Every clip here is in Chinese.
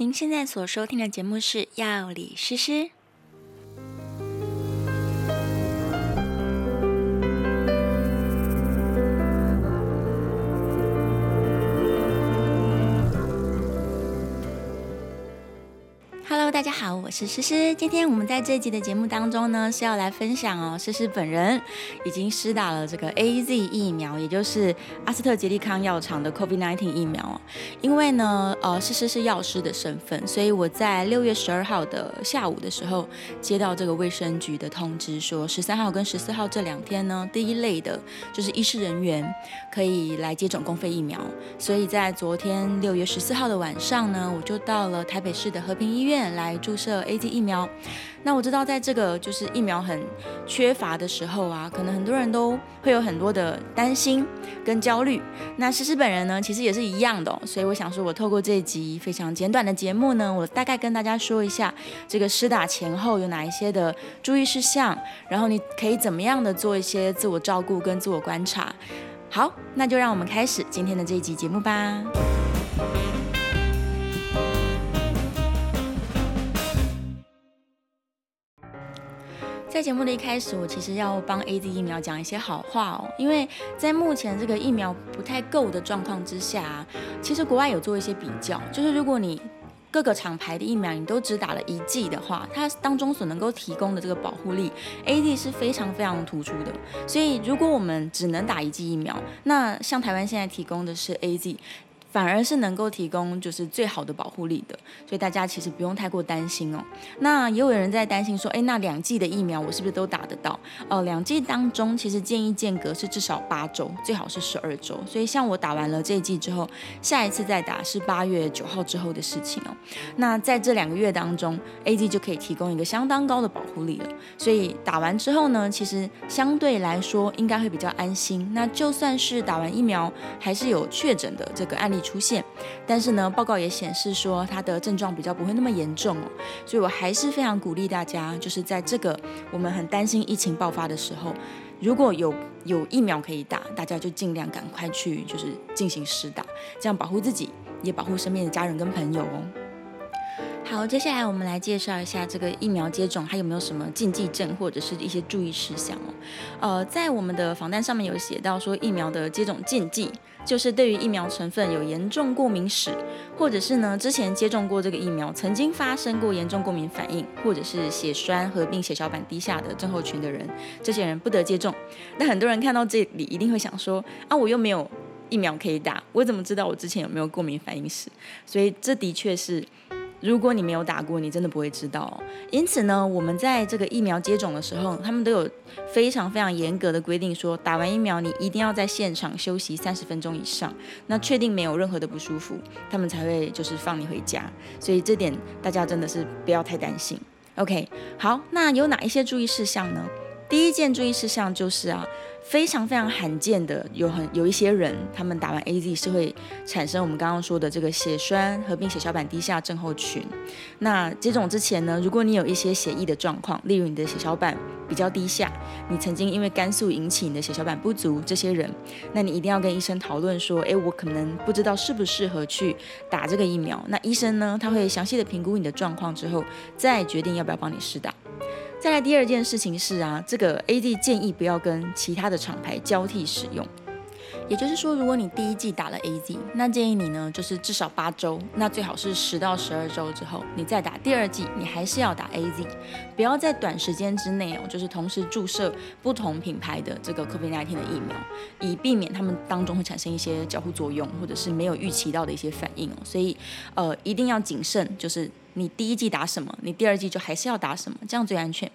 您现在所收听的节目是《药理诗诗》。大家好，我是诗诗。今天我们在这集的节目当中呢，是要来分享哦，诗诗本人已经施打了这个 AZ 疫苗，也就是阿斯特捷利康药厂的 COVID-19 疫苗哦。因为呢，呃，诗诗是药师的身份，所以我在六月十二号的下午的时候，接到这个卫生局的通知，说十三号跟十四号这两天呢，第一类的就是医师人员可以来接种公费疫苗。所以在昨天六月十四号的晚上呢，我就到了台北市的和平医院来。来注射 AZ 疫苗，那我知道在这个就是疫苗很缺乏的时候啊，可能很多人都会有很多的担心跟焦虑。那诗诗本人呢，其实也是一样的，所以我想说，我透过这一集非常简短的节目呢，我大概跟大家说一下这个施打前后有哪一些的注意事项，然后你可以怎么样的做一些自我照顾跟自我观察。好，那就让我们开始今天的这一集节目吧。在节目的一开始，我其实要帮 AZ 疫苗讲一些好话哦，因为在目前这个疫苗不太够的状况之下，其实国外有做一些比较，就是如果你各个厂牌的疫苗你都只打了一剂的话，它当中所能够提供的这个保护力，AZ 是非常非常突出的。所以如果我们只能打一剂疫苗，那像台湾现在提供的是 AZ。反而是能够提供就是最好的保护力的，所以大家其实不用太过担心哦。那也有人在担心说，哎，那两剂的疫苗我是不是都打得到？哦，两剂当中其实建议间隔是至少八周，最好是十二周。所以像我打完了这一剂之后，下一次再打是八月九号之后的事情哦。那在这两个月当中，A G 就可以提供一个相当高的保护力了。所以打完之后呢，其实相对来说应该会比较安心。那就算是打完疫苗，还是有确诊的这个案例出现，但是呢，报告也显示说他的症状比较不会那么严重哦，所以我还是非常鼓励大家，就是在这个我们很担心疫情爆发的时候，如果有有疫苗可以打，大家就尽量赶快去就是进行施打，这样保护自己，也保护身边的家人跟朋友哦。好，接下来我们来介绍一下这个疫苗接种还有没有什么禁忌症或者是一些注意事项哦。呃，在我们的防单上面有写到说，疫苗的接种禁忌就是对于疫苗成分有严重过敏史，或者是呢之前接种过这个疫苗曾经发生过严重过敏反应，或者是血栓合并血小板低下的症候群的人，这些人不得接种。那很多人看到这里一定会想说啊，我又没有疫苗可以打，我怎么知道我之前有没有过敏反应史？所以这的确是。如果你没有打过，你真的不会知道。因此呢，我们在这个疫苗接种的时候，他们都有非常非常严格的规定，说打完疫苗你一定要在现场休息三十分钟以上，那确定没有任何的不舒服，他们才会就是放你回家。所以这点大家真的是不要太担心。OK，好，那有哪一些注意事项呢？第一件注意事项就是啊。非常非常罕见的，有很有一些人，他们打完 AZ 是会产生我们刚刚说的这个血栓合并血小板低下症候群。那接种之前呢，如果你有一些血液的状况，例如你的血小板比较低下，你曾经因为肝素引起你的血小板不足，这些人，那你一定要跟医生讨论说，诶，我可能不知道适不适合去打这个疫苗。那医生呢，他会详细的评估你的状况之后，再决定要不要帮你试打。再来第二件事情是啊，这个 AZ 建议不要跟其他的厂牌交替使用。也就是说，如果你第一季打了 AZ，那建议你呢，就是至少八周，那最好是十到十二周之后，你再打第二季，你还是要打 AZ，不要在短时间之内哦，就是同时注射不同品牌的这个 COVID-19 的疫苗，以避免他们当中会产生一些交互作用，或者是没有预期到的一些反应哦。所以，呃，一定要谨慎，就是。你第一剂打什么，你第二剂就还是要打什么，这样最安全。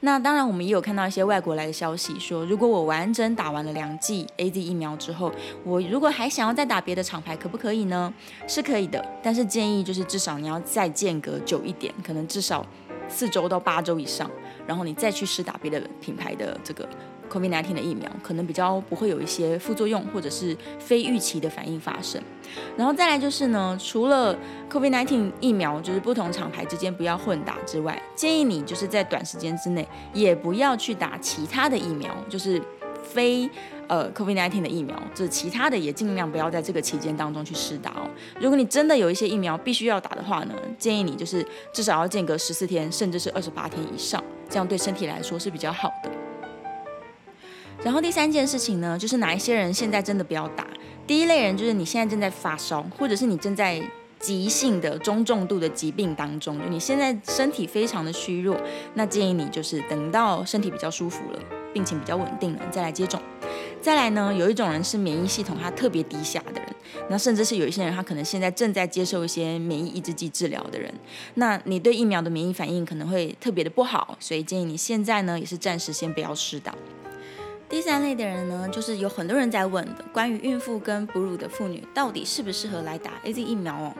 那当然，我们也有看到一些外国来的消息说，如果我完整打完了两剂 AZ 疫苗之后，我如果还想要再打别的厂牌，可不可以呢？是可以的，但是建议就是至少你要再间隔久一点，可能至少四周到八周以上，然后你再去试打别的品牌的这个。COVID-19 的疫苗可能比较不会有一些副作用，或者是非预期的反应发生。然后再来就是呢，除了 COVID-19 疫苗，就是不同厂牌之间不要混打之外，建议你就是在短时间之内也不要去打其他的疫苗，就是非呃，COVID-19 的疫苗，就是其他的也尽量不要在这个期间当中去施打哦。如果你真的有一些疫苗必须要打的话呢，建议你就是至少要间隔十四天，甚至是二十八天以上，这样对身体来说是比较好的。然后第三件事情呢，就是哪一些人现在真的不要打？第一类人就是你现在正在发烧，或者是你正在急性的中重度的疾病当中，就你现在身体非常的虚弱，那建议你就是等到身体比较舒服了，病情比较稳定了，你再来接种。再来呢，有一种人是免疫系统他特别低下的人，那甚至是有一些人他可能现在正在接受一些免疫抑制剂治疗的人，那你对疫苗的免疫反应可能会特别的不好，所以建议你现在呢也是暂时先不要施打。第三类的人呢，就是有很多人在问的，关于孕妇跟哺乳的妇女到底适不适合来打 AZ 疫苗哦。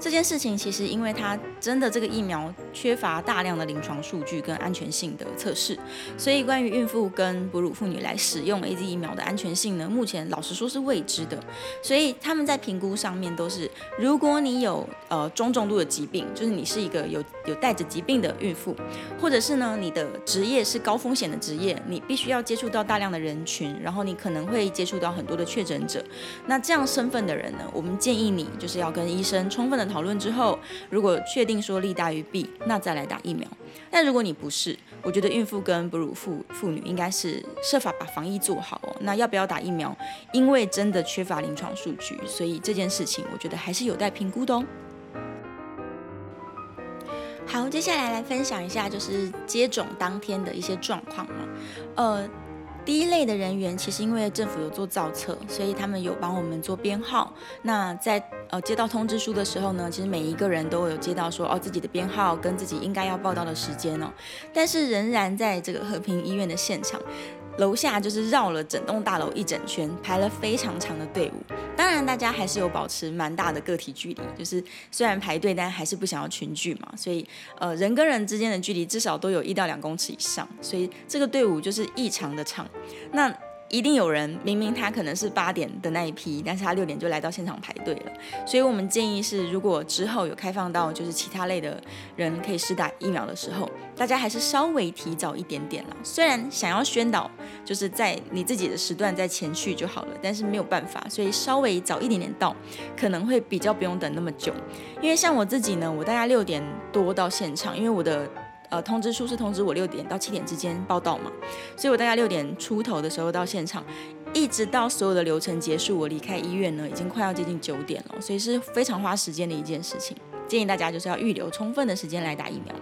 这件事情其实，因为它真的这个疫苗缺乏大量的临床数据跟安全性的测试，所以关于孕妇跟哺乳妇女来使用 AZ 疫苗的安全性呢，目前老实说是未知的。所以他们在评估上面都是，如果你有呃中重度的疾病，就是你是一个有有带着疾病的孕妇，或者是呢你的职业是高风险的职业，你必须要接触到大量的人群，然后你可能会接触到很多的确诊者，那这样身份的人呢，我们建议你就是要跟医生充分的。讨论之后，如果确定说利大于弊，那再来打疫苗。但如果你不是，我觉得孕妇跟哺乳妇妇女应该是设法把防疫做好哦。那要不要打疫苗？因为真的缺乏临床数据，所以这件事情我觉得还是有待评估的哦。好，接下来来分享一下就是接种当天的一些状况嘛，呃。第一类的人员，其实因为政府有做造册，所以他们有帮我们做编号。那在呃接到通知书的时候呢，其实每一个人都有接到说哦自己的编号跟自己应该要报到的时间哦，但是仍然在这个和平医院的现场。楼下就是绕了整栋大楼一整圈，排了非常长的队伍。当然，大家还是有保持蛮大的个体距离，就是虽然排队，但还是不想要群聚嘛。所以，呃，人跟人之间的距离至少都有一到两公尺以上。所以，这个队伍就是异常的长。那。一定有人明明他可能是八点的那一批，但是他六点就来到现场排队了。所以我们建议是，如果之后有开放到就是其他类的人可以施打疫苗的时候，大家还是稍微提早一点点啦。虽然想要宣导就是在你自己的时段在前去就好了，但是没有办法，所以稍微早一点点到，可能会比较不用等那么久。因为像我自己呢，我大概六点多到现场，因为我的。呃，通知书是通知我六点到七点之间报到嘛，所以我大概六点出头的时候到现场，一直到所有的流程结束，我离开医院呢，已经快要接近九点了，所以是非常花时间的一件事情。建议大家就是要预留充分的时间来打疫苗。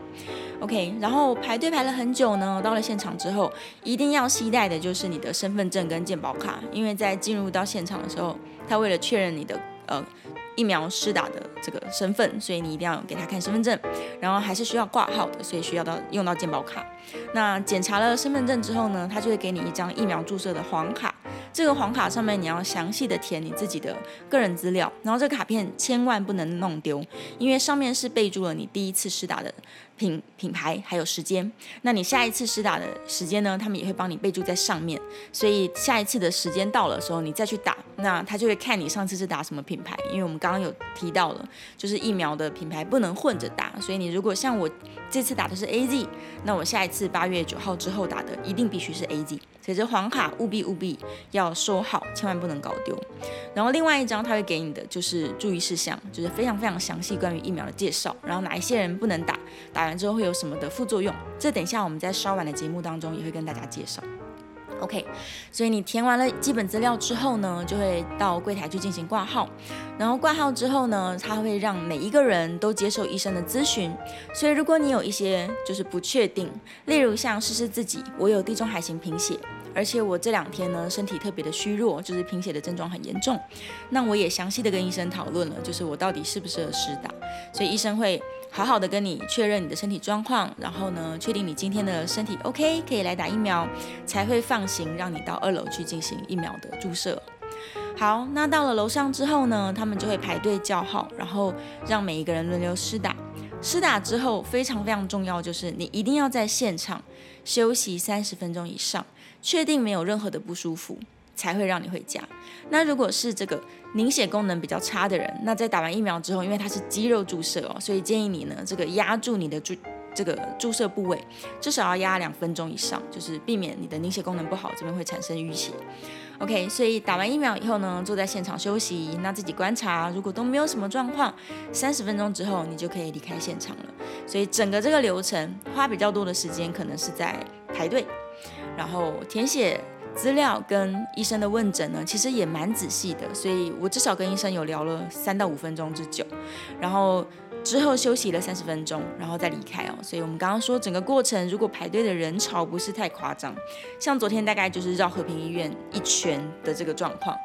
OK，然后排队排了很久呢，到了现场之后，一定要携带的就是你的身份证跟健保卡，因为在进入到现场的时候，他为了确认你的呃。疫苗施打的这个身份，所以你一定要给他看身份证，然后还是需要挂号的，所以需要到用到健保卡。那检查了身份证之后呢，他就会给你一张疫苗注射的黄卡。这个黄卡上面你要详细的填你自己的个人资料，然后这个卡片千万不能弄丢，因为上面是备注了你第一次施打的品品牌还有时间。那你下一次施打的时间呢，他们也会帮你备注在上面，所以下一次的时间到了时候你再去打，那他就会看你上次是打什么品牌，因为我们刚刚有提到了，就是疫苗的品牌不能混着打，所以你如果像我这次打的是 AZ，那我下一次八月九号之后打的一定必须是 AZ。所以这黄卡务必务必要收好，千万不能搞丢。然后另外一张他会给你的就是注意事项，就是非常非常详细关于疫苗的介绍，然后哪一些人不能打，打完之后会有什么的副作用。这等一下我们在稍晚的节目当中也会跟大家介绍。OK，所以你填完了基本资料之后呢，就会到柜台去进行挂号。然后挂号之后呢，他会让每一个人都接受医生的咨询。所以如果你有一些就是不确定，例如像试试自己，我有地中海型贫血。而且我这两天呢，身体特别的虚弱，就是贫血的症状很严重。那我也详细的跟医生讨论了，就是我到底适不适合施打。所以医生会好好的跟你确认你的身体状况，然后呢，确定你今天的身体 OK，可以来打疫苗，才会放行让你到二楼去进行疫苗的注射。好，那到了楼上之后呢，他们就会排队叫号，然后让每一个人轮流施打。施打之后非常非常重要，就是你一定要在现场休息三十分钟以上。确定没有任何的不舒服，才会让你回家。那如果是这个凝血功能比较差的人，那在打完疫苗之后，因为它是肌肉注射哦，所以建议你呢，这个压住你的注这个注射部位，至少要压两分钟以上，就是避免你的凝血功能不好，这边会产生淤血。OK，所以打完疫苗以后呢，坐在现场休息，那自己观察，如果都没有什么状况，三十分钟之后你就可以离开现场了。所以整个这个流程花比较多的时间，可能是在排队，然后填写资料跟医生的问诊呢，其实也蛮仔细的，所以我至少跟医生有聊了三到五分钟之久，然后。之后休息了三十分钟，然后再离开哦。所以我们刚刚说整个过程，如果排队的人潮不是太夸张，像昨天大概就是绕和平医院一圈的这个状况，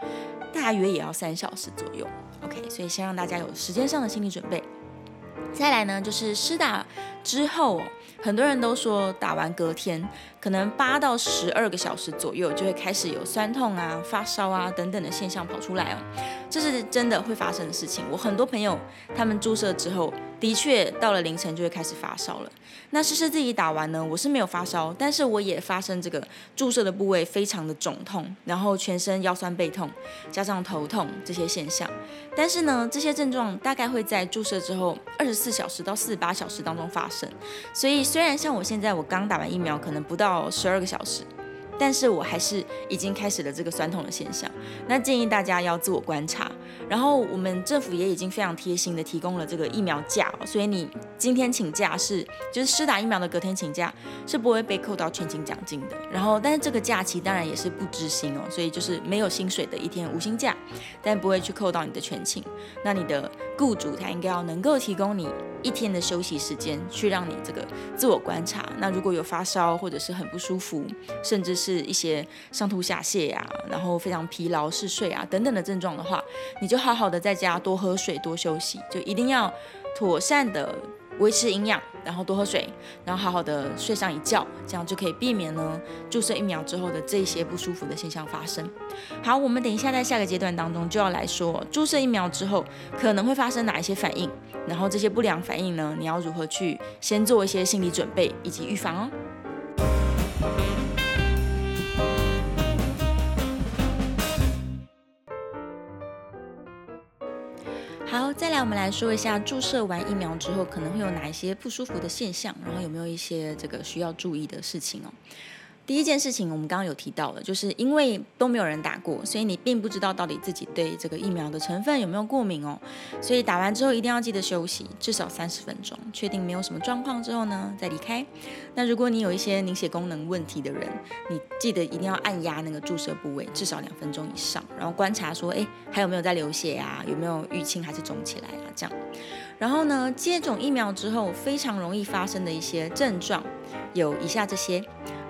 大约也要三小时左右。OK，所以先让大家有时间上的心理准备。再来呢，就是施打之后，很多人都说打完隔天可能八到十二个小时左右就会开始有酸痛啊、发烧啊等等的现象跑出来哦。这是真的会发生的事情。我很多朋友他们注射之后，的确到了凌晨就会开始发烧了。那诗诗自己打完呢，我是没有发烧，但是我也发生这个注射的部位非常的肿痛，然后全身腰酸背痛，加上头痛这些现象。但是呢，这些症状大概会在注射之后二十四小时到四十八小时当中发生。所以虽然像我现在我刚打完疫苗，可能不到十二个小时。但是我还是已经开始了这个酸痛的现象，那建议大家要自我观察。然后我们政府也已经非常贴心的提供了这个疫苗假，所以你今天请假是就是施打疫苗的隔天请假是不会被扣到全勤奖金的。然后但是这个假期当然也是不支薪哦，所以就是没有薪水的一天无薪假，但不会去扣到你的全勤。那你的雇主他应该要能够提供你一天的休息时间，去让你这个自我观察。那如果有发烧或者是很不舒服，甚至是一些上吐下泻呀、然后非常疲劳、嗜睡啊等等的症状的话，你就好好的在家多喝水、多休息，就一定要妥善的维持营养，然后多喝水，然后好好的睡上一觉，这样就可以避免呢注射疫苗之后的这些不舒服的现象发生。好，我们等一下在下个阶段当中就要来说注射疫苗之后可能会发生哪一些反应，然后这些不良反应呢，你要如何去先做一些心理准备以及预防哦。好，再来我们来说一下注射完疫苗之后可能会有哪一些不舒服的现象，然后有没有一些这个需要注意的事情哦。第一件事情，我们刚刚有提到了，就是因为都没有人打过，所以你并不知道到底自己对这个疫苗的成分有没有过敏哦。所以打完之后一定要记得休息至少三十分钟，确定没有什么状况之后呢，再离开。那如果你有一些凝血功能问题的人，你记得一定要按压那个注射部位至少两分钟以上，然后观察说，哎，还有没有在流血啊？有没有淤青还是肿起来啊？这样。然后呢，接种疫苗之后非常容易发生的一些症状有以下这些。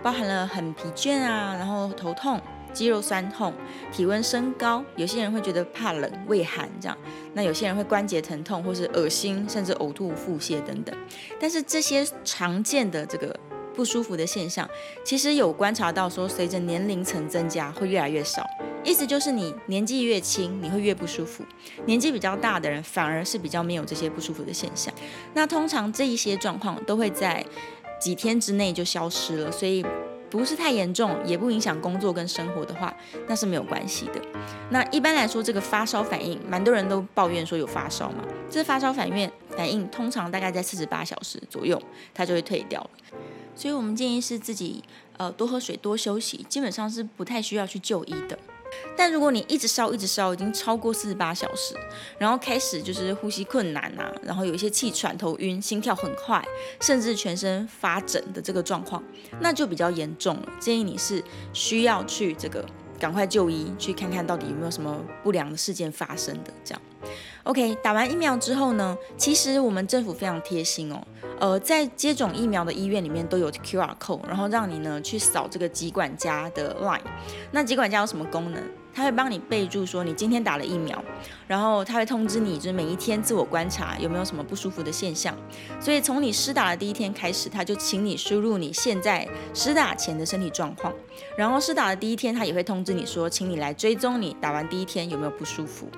包含了很疲倦啊，然后头痛、肌肉酸痛、体温升高，有些人会觉得怕冷、畏寒这样。那有些人会关节疼痛，或是恶心，甚至呕吐、腹泻等等。但是这些常见的这个不舒服的现象，其实有观察到说，随着年龄层增加，会越来越少。意思就是你年纪越轻，你会越不舒服；年纪比较大的人，反而是比较没有这些不舒服的现象。那通常这一些状况都会在。几天之内就消失了，所以不是太严重，也不影响工作跟生活的话，那是没有关系的。那一般来说，这个发烧反应，蛮多人都抱怨说有发烧嘛，这发烧反应反应通常大概在四十八小时左右，它就会退掉了。所以我们建议是自己呃多喝水、多休息，基本上是不太需要去就医的。但如果你一直烧一直烧，已经超过四十八小时，然后开始就是呼吸困难啊，然后有一些气喘、头晕、心跳很快，甚至全身发疹的这个状况，那就比较严重了。建议你是需要去这个赶快就医，去看看到底有没有什么不良的事件发生的这样。OK，打完疫苗之后呢，其实我们政府非常贴心哦，呃，在接种疫苗的医院里面都有 QR code，然后让你呢去扫这个疾管家的 line。那疾管家有什么功能？他会帮你备注说你今天打了疫苗，然后他会通知你，就是每一天自我观察有没有什么不舒服的现象。所以从你施打的第一天开始，他就请你输入你现在施打前的身体状况，然后施打的第一天，他也会通知你说，请你来追踪你打完第一天有没有不舒服。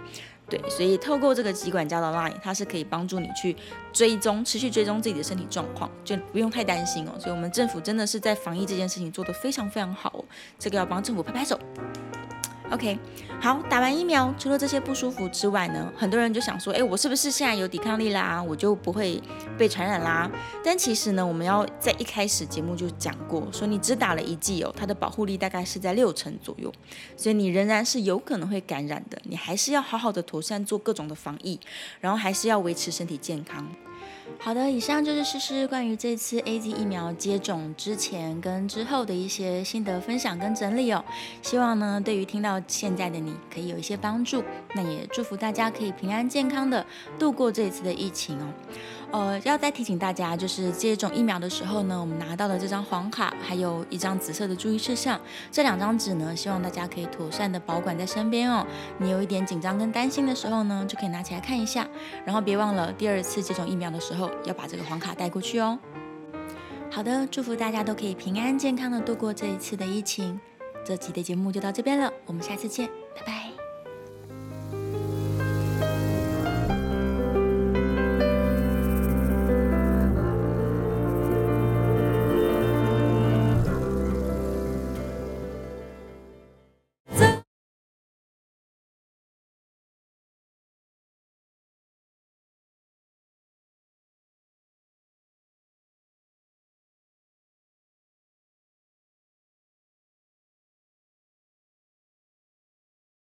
对，所以透过这个疾管家的 Line，它是可以帮助你去追踪、持续追踪自己的身体状况，就不用太担心哦。所以，我们政府真的是在防疫这件事情做得非常非常好哦，这个要帮政府拍拍手。OK，好，打完疫苗，除了这些不舒服之外呢，很多人就想说，诶，我是不是现在有抵抗力啦？我就不会被传染啦？但其实呢，我们要在一开始节目就讲过，说你只打了一剂哦，它的保护力大概是在六成左右，所以你仍然是有可能会感染的。你还是要好好的妥善做各种的防疫，然后还是要维持身体健康。好的，以上就是诗诗关于这次 AZ 疫苗接种之前跟之后的一些心得分享跟整理哦。希望呢，对于听到现在的你可以有一些帮助。那也祝福大家可以平安健康的度过这次的疫情哦。呃，要再提醒大家，就是接种疫苗的时候呢，我们拿到的这张黄卡，还有一张紫色的注意事项，这两张纸呢，希望大家可以妥善的保管在身边哦。你有一点紧张跟担心的时候呢，就可以拿起来看一下，然后别忘了第二次接种疫苗的时候要把这个黄卡带过去哦。好的，祝福大家都可以平安健康的度过这一次的疫情。这期的节目就到这边了，我们下次见，拜拜。